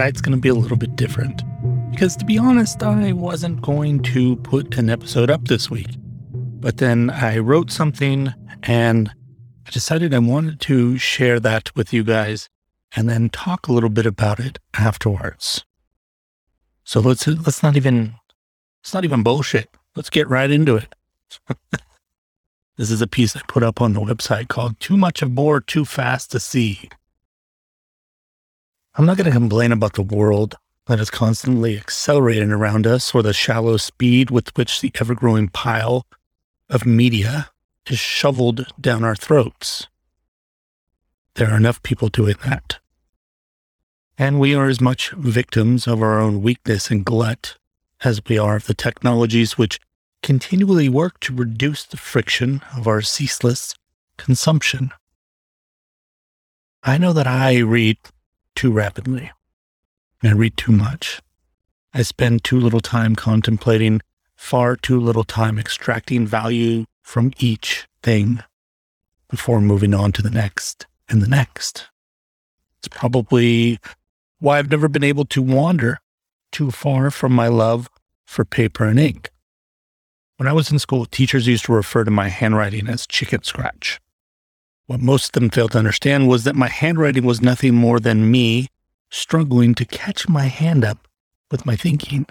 tonight's going to be a little bit different. Because to be honest, I wasn't going to put an episode up this week. But then I wrote something and I decided I wanted to share that with you guys and then talk a little bit about it afterwards. So let's let's not even it's not even bullshit. Let's get right into it. this is a piece I put up on the website called Too Much of More Too Fast to See. I'm not going to complain about the world that is constantly accelerating around us or the shallow speed with which the ever growing pile of media is shoveled down our throats. There are enough people doing that. And we are as much victims of our own weakness and glut as we are of the technologies which continually work to reduce the friction of our ceaseless consumption. I know that I read too rapidly. I read too much. I spend too little time contemplating, far too little time extracting value from each thing before moving on to the next and the next. It's probably why I've never been able to wander too far from my love for paper and ink. When I was in school, teachers used to refer to my handwriting as chicken scratch. What most of them failed to understand was that my handwriting was nothing more than me struggling to catch my hand up with my thinking,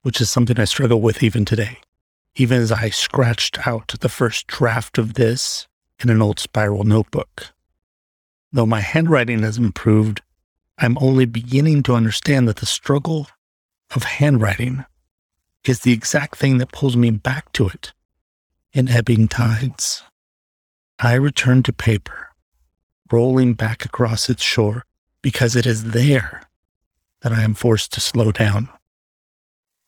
which is something I struggle with even today. Even as I scratched out the first draft of this in an old spiral notebook. Though my handwriting has improved, I'm only beginning to understand that the struggle of handwriting is the exact thing that pulls me back to it in ebbing tides. I return to paper, rolling back across its shore because it is there that I am forced to slow down.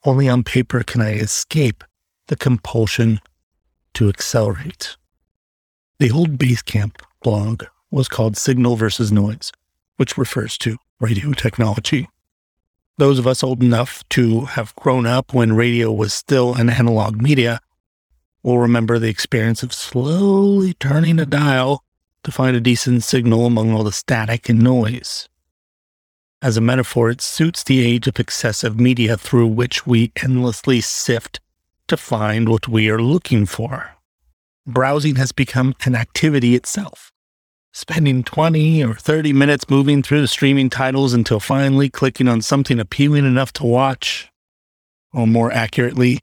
Only on paper can I escape the compulsion to accelerate. The old Basecamp blog was called Signal versus Noise, which refers to radio technology. Those of us old enough to have grown up when radio was still an analog media will remember the experience of slowly turning a dial to find a decent signal among all the static and noise. As a metaphor, it suits the age of excessive media through which we endlessly sift to find what we are looking for. Browsing has become an activity itself spending 20 or 30 minutes moving through the streaming titles until finally clicking on something appealing enough to watch. Or more accurately,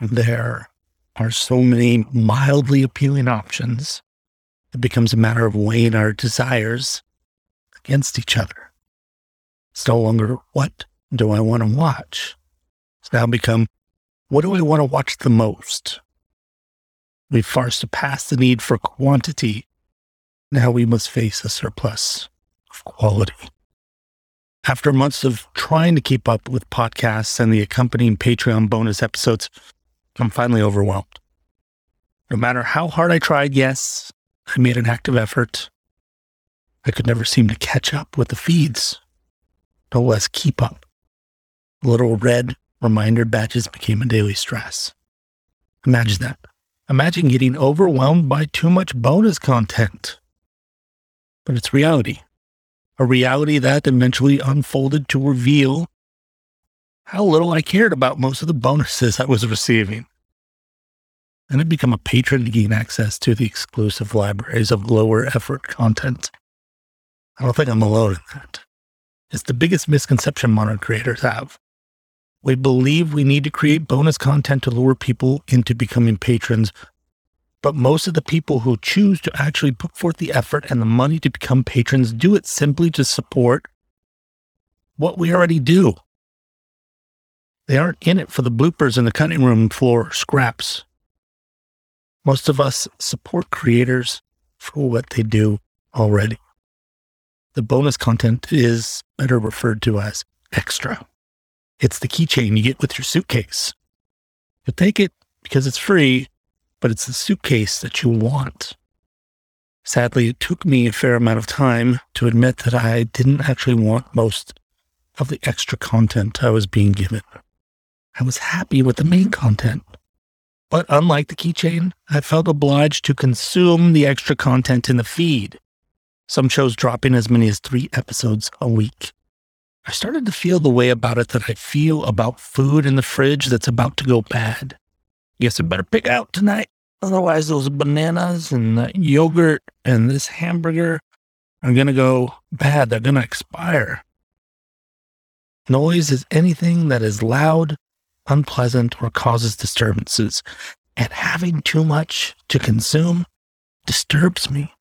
there are so many mildly appealing options. It becomes a matter of weighing our desires against each other. It's no longer what do I want to watch? It's now become what do I want to watch the most? We've far surpassed the need for quantity now we must face a surplus of quality. After months of trying to keep up with podcasts and the accompanying Patreon bonus episodes, I'm finally overwhelmed. No matter how hard I tried, yes, I made an active effort. I could never seem to catch up with the feeds, no less keep up. Little red reminder badges became a daily stress. Imagine that. Imagine getting overwhelmed by too much bonus content but it's reality. A reality that eventually unfolded to reveal how little I cared about most of the bonuses I was receiving. And I'd become a patron to gain access to the exclusive libraries of lower effort content. I don't think I'm alone in that. It's the biggest misconception modern creators have. We believe we need to create bonus content to lure people into becoming patrons but most of the people who choose to actually put forth the effort and the money to become patrons do it simply to support what we already do. They aren't in it for the bloopers in the cutting room floor scraps. Most of us support creators for what they do already. The bonus content is better referred to as extra. It's the keychain you get with your suitcase. You take it because it's free but it's the suitcase that you want. Sadly, it took me a fair amount of time to admit that I didn't actually want most of the extra content I was being given. I was happy with the main content. But unlike the keychain, I felt obliged to consume the extra content in the feed, some shows dropping as many as three episodes a week. I started to feel the way about it that I feel about food in the fridge that's about to go bad. Guess I better pick out tonight. Otherwise, those bananas and that yogurt and this hamburger are going to go bad. They're going to expire. Noise is anything that is loud, unpleasant, or causes disturbances. And having too much to consume disturbs me.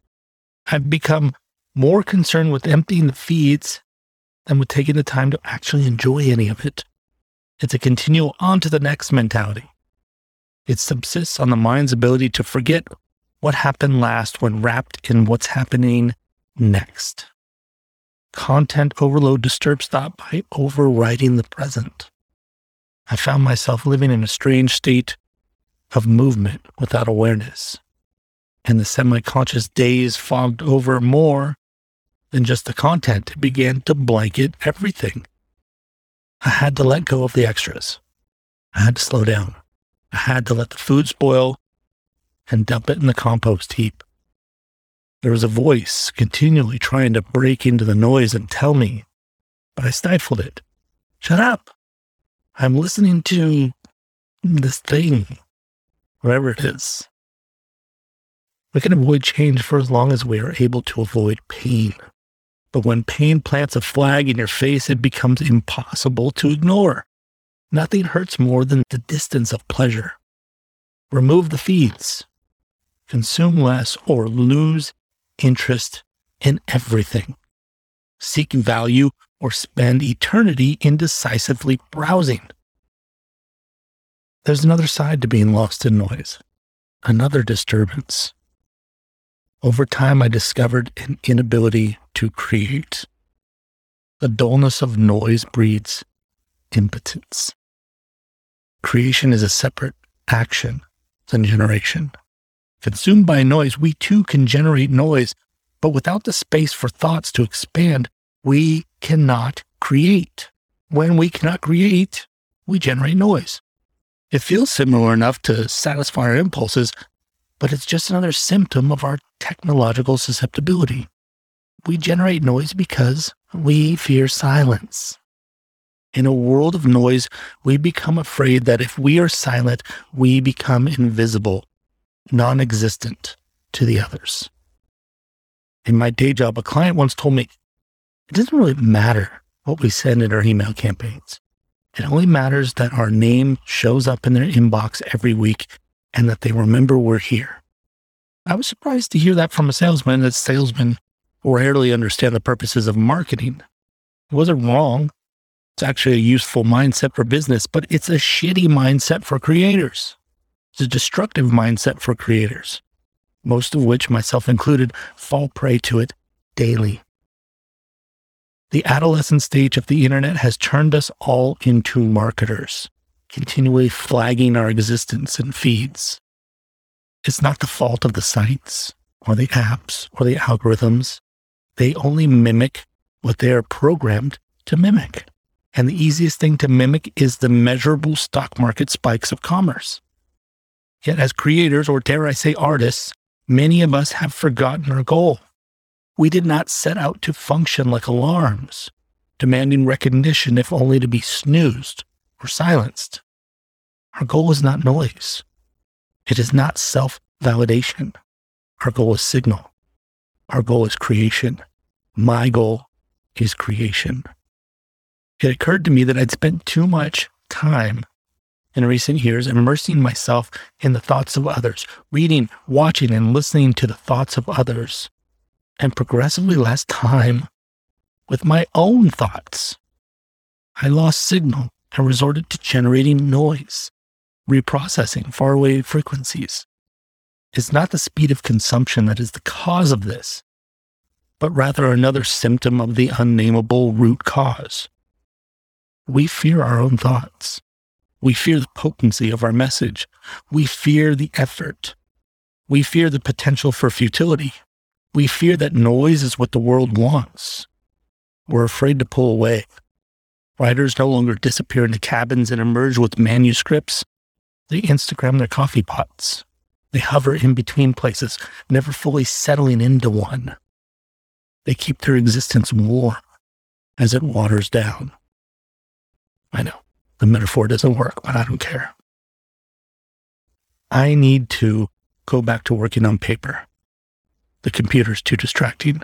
I've become more concerned with emptying the feeds than with taking the time to actually enjoy any of it. It's a continual on to the next mentality. It subsists on the mind's ability to forget what happened last when wrapped in what's happening next. Content overload disturbs thought by overriding the present. I found myself living in a strange state of movement without awareness, and the semi conscious daze fogged over more than just the content. It began to blanket everything. I had to let go of the extras. I had to slow down. I had to let the food spoil and dump it in the compost heap. There was a voice continually trying to break into the noise and tell me, but I stifled it. Shut up. I'm listening to this thing, whatever it is. We can avoid change for as long as we are able to avoid pain. But when pain plants a flag in your face, it becomes impossible to ignore. Nothing hurts more than the distance of pleasure. Remove the feeds, consume less, or lose interest in everything. Seek value or spend eternity indecisively browsing. There's another side to being lost in noise, another disturbance. Over time, I discovered an inability to create. The dullness of noise breeds impotence. Creation is a separate action than generation. Consumed by noise, we too can generate noise, but without the space for thoughts to expand, we cannot create. When we cannot create, we generate noise. It feels similar enough to satisfy our impulses, but it's just another symptom of our technological susceptibility. We generate noise because we fear silence. In a world of noise, we become afraid that if we are silent, we become invisible, non existent to the others. In my day job, a client once told me it doesn't really matter what we send in our email campaigns. It only matters that our name shows up in their inbox every week and that they remember we're here. I was surprised to hear that from a salesman, as salesmen rarely understand the purposes of marketing. It wasn't wrong. It's actually a useful mindset for business, but it's a shitty mindset for creators. It's a destructive mindset for creators, most of which, myself included, fall prey to it daily. The adolescent stage of the internet has turned us all into marketers, continually flagging our existence in feeds. It's not the fault of the sites or the apps or the algorithms. They only mimic what they are programmed to mimic. And the easiest thing to mimic is the measurable stock market spikes of commerce. Yet, as creators, or dare I say artists, many of us have forgotten our goal. We did not set out to function like alarms, demanding recognition if only to be snoozed or silenced. Our goal is not noise. It is not self validation. Our goal is signal. Our goal is creation. My goal is creation. It occurred to me that I'd spent too much time in recent years immersing myself in the thoughts of others, reading, watching, and listening to the thoughts of others, and progressively less time with my own thoughts. I lost signal and resorted to generating noise, reprocessing faraway frequencies. It's not the speed of consumption that is the cause of this, but rather another symptom of the unnameable root cause. We fear our own thoughts. We fear the potency of our message. We fear the effort. We fear the potential for futility. We fear that noise is what the world wants. We're afraid to pull away. Writers no longer disappear into cabins and emerge with manuscripts. They Instagram their coffee pots. They hover in between places, never fully settling into one. They keep their existence warm as it waters down. I know the metaphor doesn't work, but I don't care. I need to go back to working on paper. The computer's too distracting.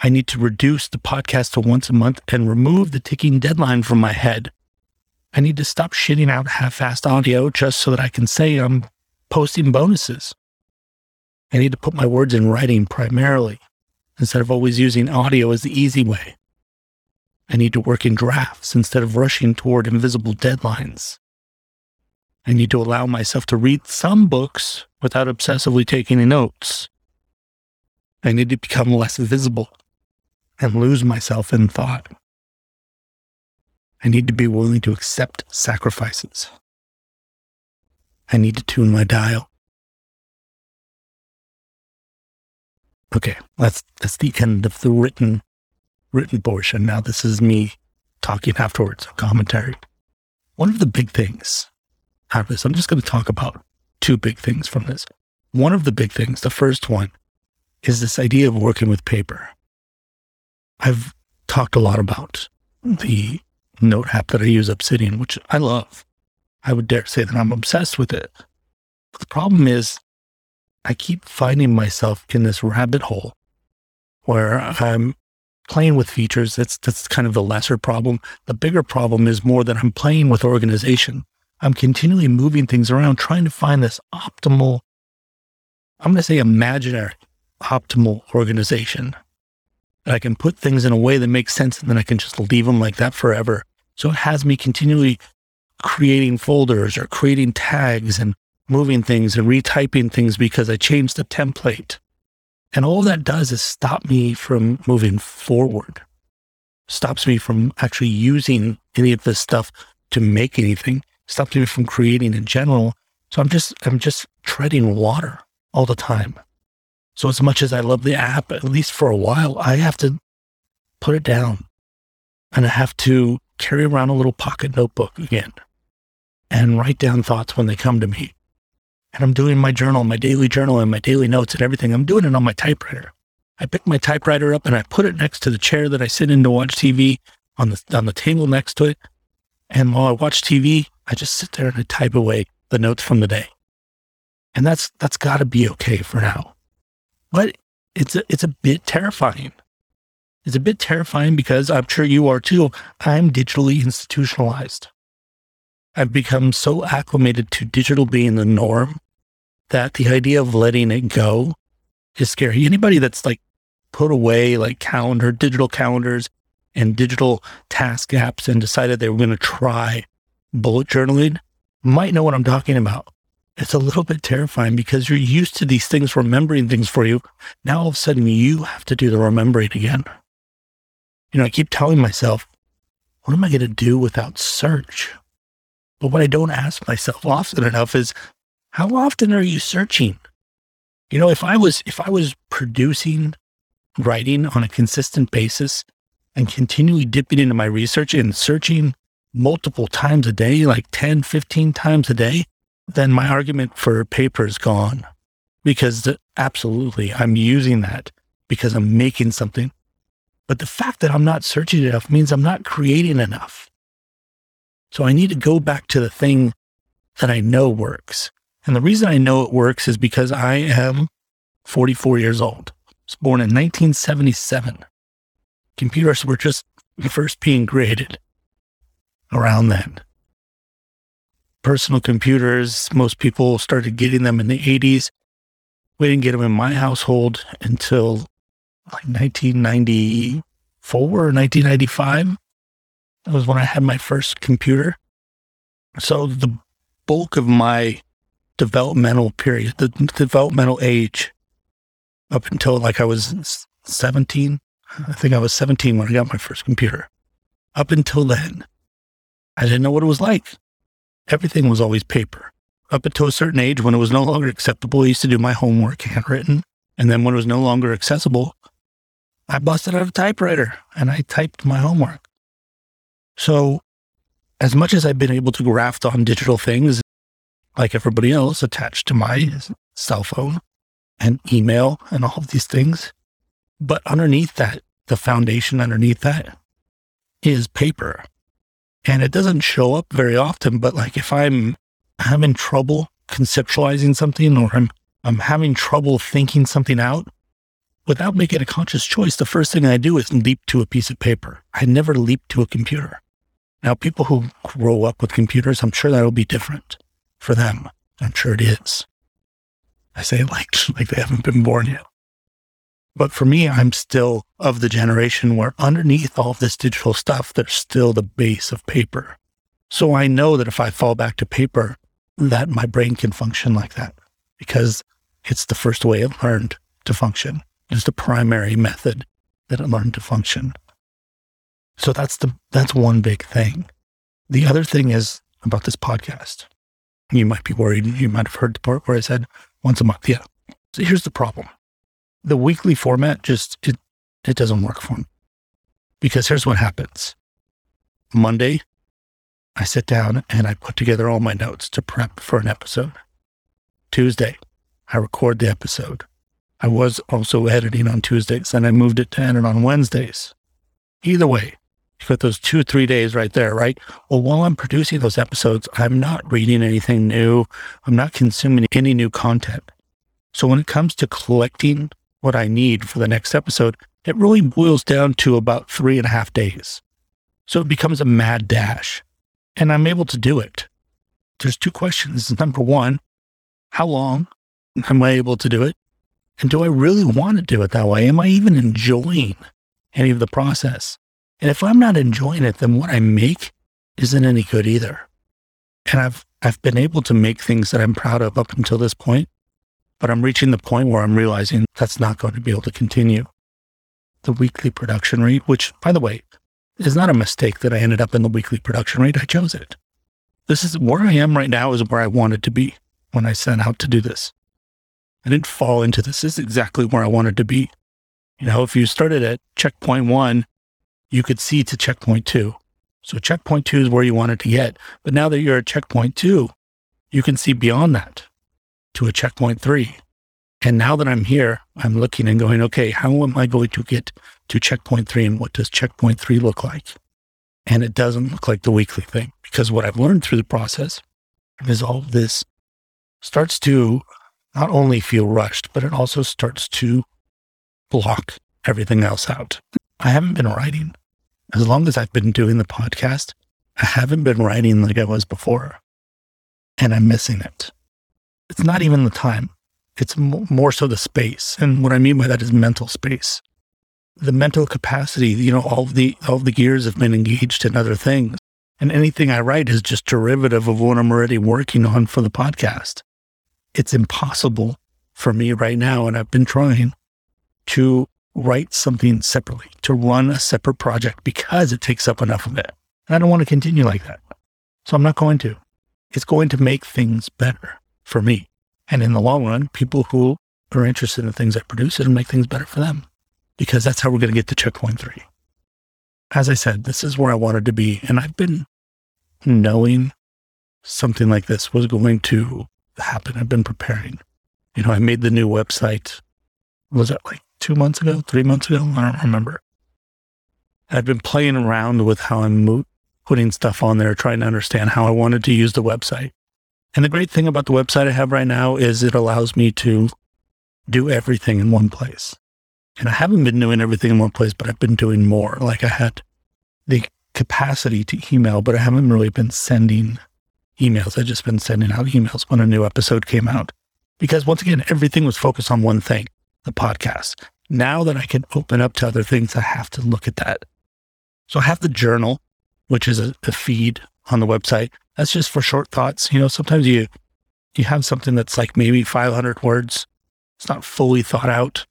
I need to reduce the podcast to once a month and remove the ticking deadline from my head. I need to stop shitting out half assed audio just so that I can say I'm posting bonuses. I need to put my words in writing primarily instead of always using audio as the easy way. I need to work in drafts instead of rushing toward invisible deadlines. I need to allow myself to read some books without obsessively taking notes. I need to become less visible and lose myself in thought. I need to be willing to accept sacrifices. I need to tune my dial. Okay, that's that's the end of the written written portion. Now this is me talking afterwards, a commentary. One of the big things out of this, I'm just going to talk about two big things from this. One of the big things, the first one, is this idea of working with paper. I've talked a lot about the note app that I use, Obsidian, which I love. I would dare say that I'm obsessed with it. But the problem is, I keep finding myself in this rabbit hole where I'm playing with features. That's that's kind of the lesser problem. The bigger problem is more that I'm playing with organization. I'm continually moving things around, trying to find this optimal. I'm going to say imaginary optimal organization I can put things in a way that makes sense and then I can just leave them like that forever. So it has me continually creating folders or creating tags and moving things and retyping things because I changed the template. And all that does is stop me from moving forward, stops me from actually using any of this stuff to make anything, stops me from creating in general. So I'm just, I'm just treading water all the time. So as much as I love the app, at least for a while, I have to put it down and I have to carry around a little pocket notebook again and write down thoughts when they come to me. And I'm doing my journal, my daily journal and my daily notes and everything. I'm doing it on my typewriter. I pick my typewriter up and I put it next to the chair that I sit in to watch TV on the, on the table next to it. And while I watch TV, I just sit there and I type away the notes from the day. And that's, that's gotta be okay for now. But it's a, it's a bit terrifying. It's a bit terrifying because I'm sure you are too. I'm digitally institutionalized. I've become so acclimated to digital being the norm that the idea of letting it go is scary. Anybody that's like put away like calendar, digital calendars and digital task apps and decided they were going to try bullet journaling might know what I'm talking about it's a little bit terrifying because you're used to these things remembering things for you. Now all of a sudden you have to do the remembering again. You know, I keep telling myself, what am I going to do without search? But what I don't ask myself often enough is, how often are you searching? You know, if I was, if I was producing writing on a consistent basis and continually dipping into my research and searching multiple times a day, like 10, 15 times a day, then my argument for paper is gone because absolutely I'm using that because I'm making something. But the fact that I'm not searching enough means I'm not creating enough. So I need to go back to the thing that I know works. And the reason I know it works is because I am 44 years old. I was born in 1977. Computers were just first being created around then personal computers. Most people started getting them in the 80s. We didn't get them in my household until like 1994 or 1995. That was when I had my first computer. So the bulk of my developmental period, the developmental age, up until like I was 17, I think I was 17 when I got my first computer. Up until then, I didn't know what it was like everything was always paper. Up until a certain age, when it was no longer acceptable, I used to do my homework handwritten. And then when it was no longer accessible, I busted out a typewriter and I typed my homework. So, as much as I've been able to graft on digital things, like everybody else, attached to my cell phone and email and all of these things, but underneath that, the foundation underneath that is paper. And it doesn't show up very often, but like if I'm having trouble conceptualizing something or I'm I'm having trouble thinking something out, without making a conscious choice, the first thing I do is leap to a piece of paper. I never leap to a computer. Now, people who grow up with computers, I'm sure that'll be different for them. I'm sure it is. I say like, like they haven't been born yet. But for me, I'm still of the generation where underneath all of this digital stuff, there's still the base of paper. So I know that if I fall back to paper, that my brain can function like that because it's the first way it learned to function. It's the primary method that it learned to function. So that's the that's one big thing. The other thing is about this podcast. You might be worried. You might have heard the part where I said once a month. Yeah. So here's the problem. The weekly format just it it doesn't work for me. Because here's what happens. Monday, I sit down and I put together all my notes to prep for an episode. Tuesday, I record the episode. I was also editing on Tuesdays and I moved it to edit on Wednesdays. Either way, you got those two three days right there, right? Well, while I'm producing those episodes, I'm not reading anything new. I'm not consuming any new content. So when it comes to collecting what I need for the next episode, it really boils down to about three and a half days. So it becomes a mad dash and I'm able to do it. There's two questions. Number one, how long am I able to do it? And do I really want to do it that way? Am I even enjoying any of the process? And if I'm not enjoying it, then what I make isn't any good either. And I've I've been able to make things that I'm proud of up until this point, but I'm reaching the point where I'm realizing that's not going to be able to continue. The weekly production rate, which by the way, is not a mistake that I ended up in the weekly production rate. I chose it. This is where I am right now is where I wanted to be when I set out to do this. I didn't fall into this. This is exactly where I wanted to be. You know, if you started at checkpoint one, you could see to checkpoint two. So checkpoint two is where you wanted to get. But now that you're at checkpoint two, you can see beyond that to a checkpoint three. And now that I'm here, I'm looking and going, okay, how am I going to get to checkpoint three and what does checkpoint three look like? And it doesn't look like the weekly thing because what I've learned through the process is all of this starts to not only feel rushed, but it also starts to block everything else out. I haven't been writing. As long as I've been doing the podcast, I haven't been writing like I was before. And I'm missing it. It's not even the time, it's more so the space. And what I mean by that is mental space. The mental capacity, you know, all the all the gears have been engaged in other things. And anything I write is just derivative of what I'm already working on for the podcast it's impossible for me right now, and I've been trying to write something separately, to run a separate project because it takes up enough of it. And I don't want to continue like that. So I'm not going to. It's going to make things better for me. And in the long run, people who are interested in the things I produce, it'll make things better for them because that's how we're going to get to checkpoint three. As I said, this is where I wanted to be. And I've been knowing something like this was going to happen. I've been preparing. You know, I made the new website. Was that like two months ago, three months ago? I don't remember. I've been playing around with how I'm mo- putting stuff on there, trying to understand how I wanted to use the website. And the great thing about the website I have right now is it allows me to do everything in one place. And I haven't been doing everything in one place, but I've been doing more. Like I had the capacity to email, but I haven't really been sending emails. I've just been sending out emails when a new episode came out. Because once again, everything was focused on one thing, the podcast. Now that I can open up to other things, I have to look at that. So I have the journal, which is a, a feed on the website. That's just for short thoughts. You know, sometimes you you have something that's like maybe 500 words. It's not fully thought out.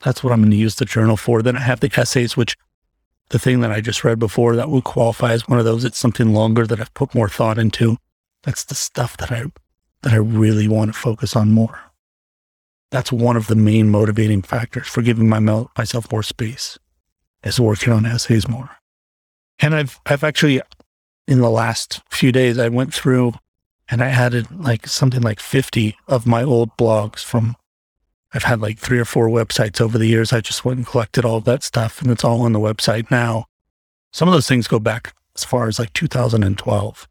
That's what I'm going to use the journal for. Then I have the essays, which the thing that I just read before that would qualify as one of those. It's something longer that I've put more thought into. That's the stuff that I that I really want to focus on more. That's one of the main motivating factors for giving my, myself more space is working on essays more. And I've I've actually in the last few days I went through and I added like something like 50 of my old blogs from I've had like three or four websites over the years. I just went and collected all that stuff and it's all on the website now. Some of those things go back as far as like 2012.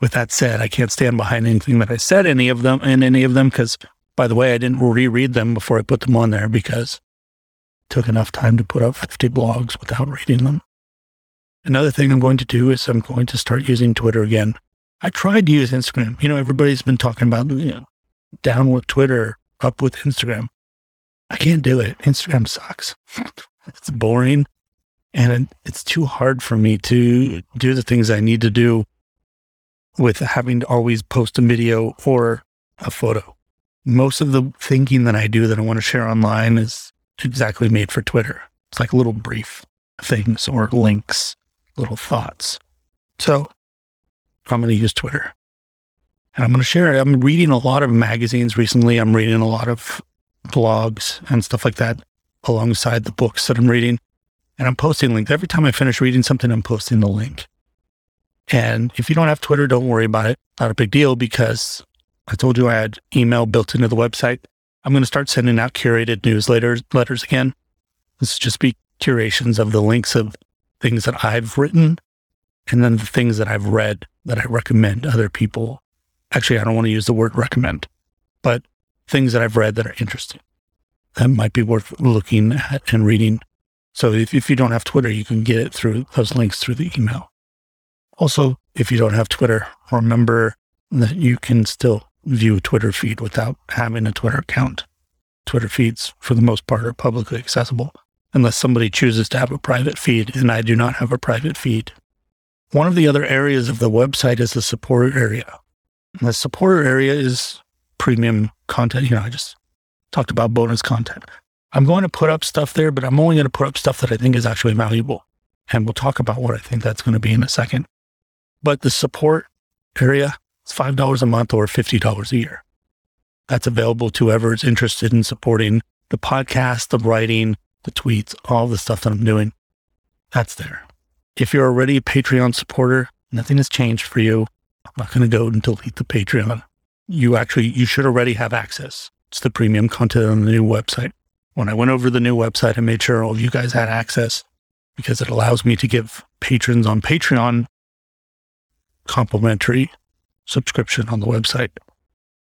With that said, I can't stand behind anything that I said any of them in any of them because by the way, I didn't reread them before I put them on there because it took enough time to put up 50 blogs without reading them. Another thing I'm going to do is I'm going to start using Twitter again. I tried to use Instagram. You know, everybody's been talking about you know, down with Twitter, up with Instagram. I can't do it. Instagram sucks. it's boring and it's too hard for me to do the things I need to do with having to always post a video or a photo. Most of the thinking that I do that I want to share online is exactly made for Twitter. It's like little brief things or links, little thoughts. So I'm going to use Twitter and I'm going to share it. I'm reading a lot of magazines recently. I'm reading a lot of blogs and stuff like that alongside the books that I'm reading. And I'm posting links. Every time I finish reading something, I'm posting the link. And if you don't have Twitter, don't worry about it. Not a big deal because I told you I had email built into the website. I'm going to start sending out curated newsletters letters again. This is just be curations of the links of things that I've written and then the things that I've read that I recommend other people. Actually, I don't want to use the word recommend, but things that I've read that are interesting that might be worth looking at and reading. So if, if you don't have Twitter, you can get it through those links through the email. Also, if you don't have Twitter, remember that you can still view Twitter feed without having a Twitter account. Twitter feeds, for the most part, are publicly accessible unless somebody chooses to have a private feed, and I do not have a private feed. One of the other areas of the website is the supporter area. And the supporter area is premium content. You know, I just talked about bonus content. I'm going to put up stuff there, but I'm only going to put up stuff that I think is actually valuable. And we'll talk about what I think that's going to be in a second. But the support area is $5 a month or $50 a year. That's available to whoever is interested in supporting the podcast, the writing, the tweets, all the stuff that I'm doing. That's there. If you're already a Patreon supporter, nothing has changed for you. I'm not going to go and delete the Patreon. You actually, you should already have access to the premium content on the new website. When I went over the new website, I made sure all of you guys had access because it allows me to give patrons on Patreon complimentary subscription on the website.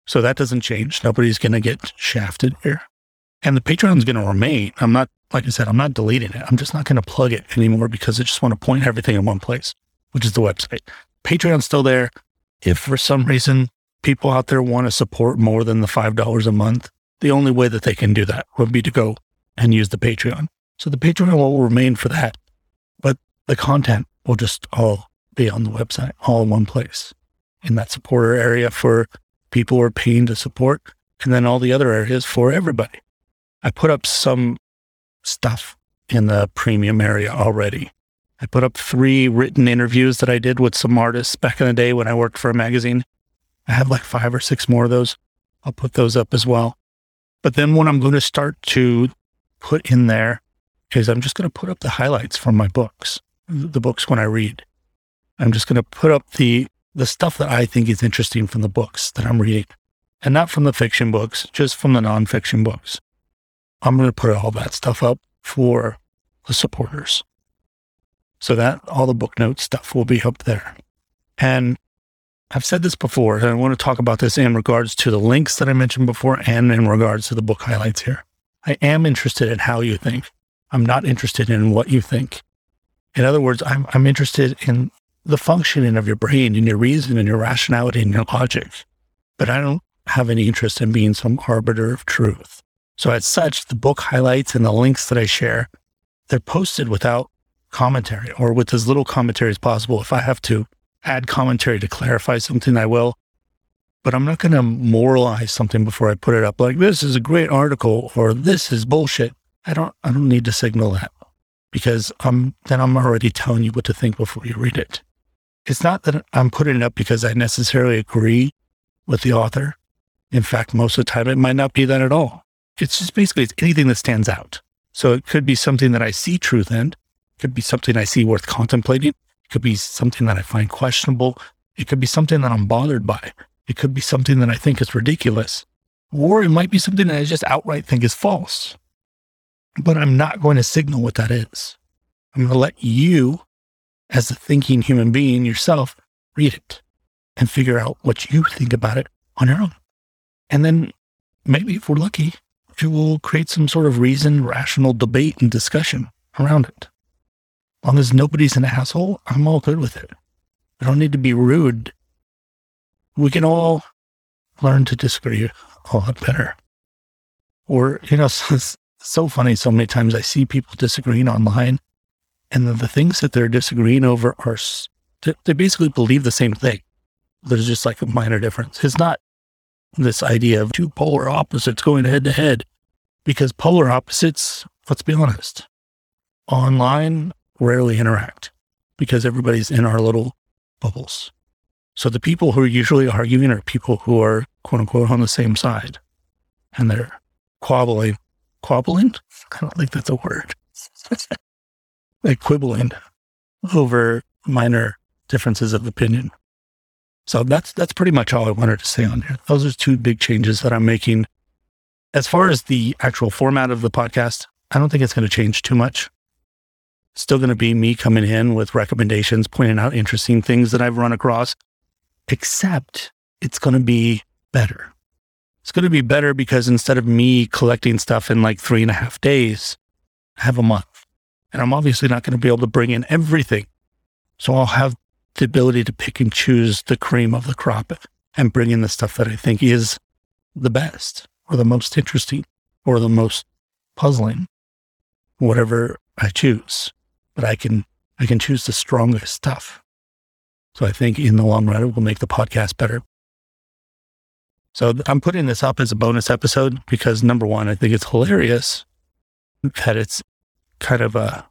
So that doesn't change. Nobody's going to get shafted here. And the Patreon's going to remain. I'm not, like I said, I'm not deleting it. I'm just not going to plug it anymore because I just want to point everything in one place, which is the website. Patreon's still there. If for some reason people out there want to support more than the $5 a month, the only way that they can do that would be to go and use the Patreon. So the Patreon will remain for that, but the content will just all be on the website, all in one place in that supporter area for people who are paying to support, and then all the other areas for everybody. I put up some stuff in the premium area already. I put up three written interviews that I did with some artists back in the day when I worked for a magazine. I have like five or six more of those. I'll put those up as well. But then what I'm going to start to put in there is I'm just going to put up the highlights from my books, the books when I read. I'm just going to put up the the stuff that I think is interesting from the books that I'm reading, and not from the fiction books, just from the nonfiction books. I'm going to put all that stuff up for the supporters. So that all the book notes stuff will be up there. And I've said this before, and I want to talk about this in regards to the links that I mentioned before and in regards to the book highlights here. I am interested in how you think. I'm not interested in what you think. In other words, I'm, I'm interested in the functioning of your brain and your reason and your rationality and your logic. But I don't have any interest in being some arbiter of truth. So as such, the book highlights and the links that I share, they're posted without commentary or with as little commentary as possible. If I have to add commentary to clarify something, I will. But I'm not going to moralize something before I put it up like this is a great article or this is bullshit. I don't I don't need to signal that because I'm then I'm already telling you what to think before you read it it's not that I'm putting it up because I necessarily agree with the author. In fact, most of the time it might not be that at all. It's just basically it's anything that stands out. So it could be something that I see truth in. It could be something I see worth contemplating. It could be something that I find questionable. It could be something that I'm bothered by. It could be something that I think is ridiculous. Or it might be something that I just outright think is false. But I'm not going to signal what that is. I'm going to let you as a thinking human being yourself, read it and figure out what you think about it on your own. And then maybe if we're lucky, it will create some sort of reasoned, rational debate and discussion around it. As long as nobody's an asshole, I'm all good with it. I don't need to be rude. We can all learn to disagree a lot better. Or, you know, it's so funny. So many times I see people disagreeing online, and the, the things that they're disagreeing over are, they basically believe the same thing. There's just like a minor difference. It's not this idea of two polar opposites going head to head, because polar opposites, let's be honest, online rarely interact because everybody's in our little bubbles. So the people who are usually arguing are people who are quote unquote on the same side and they're quabbling. Quabbling? I don't think that's a word. like quibbling over minor differences of opinion. So that's that's pretty much all I wanted to say on here. Those are two big changes that I'm making. As far as the actual format of the podcast, I don't think it's going to change too much. still going to be me coming in with recommendations, pointing out interesting things that I've run across, except it's going to be better. It's going to be better because instead of me collecting stuff in like three and a half days, I have a month. And I'm obviously not going to be able to bring in everything. So I'll have the ability to pick and choose the cream of the crop and bring in the stuff that I think is the best or the most interesting or the most puzzling, whatever I choose. But I can, I can choose the strongest stuff. So I think in the long run, it will make the podcast better. So I'm putting this up as a bonus episode because number one, I think it's hilarious that it's kind of a,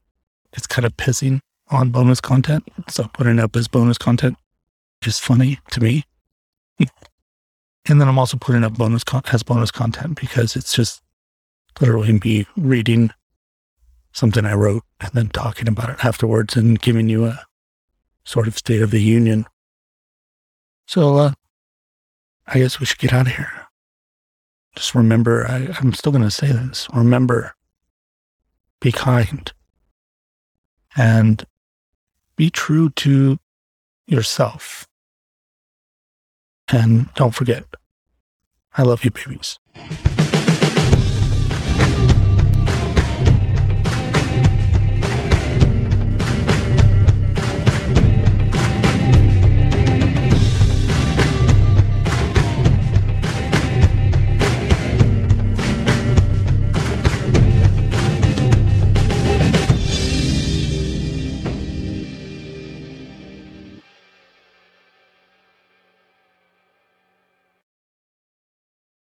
it's kind of pissing on bonus content. So putting up as bonus content is funny to me. and then I'm also putting up bonus con- as bonus content because it's just literally me reading something I wrote and then talking about it afterwards and giving you a sort of state of the union. So uh, I guess we should get out of here. Just remember, I, I'm still going to say this. Remember, be kind and be true to yourself. And don't forget, I love you, babies.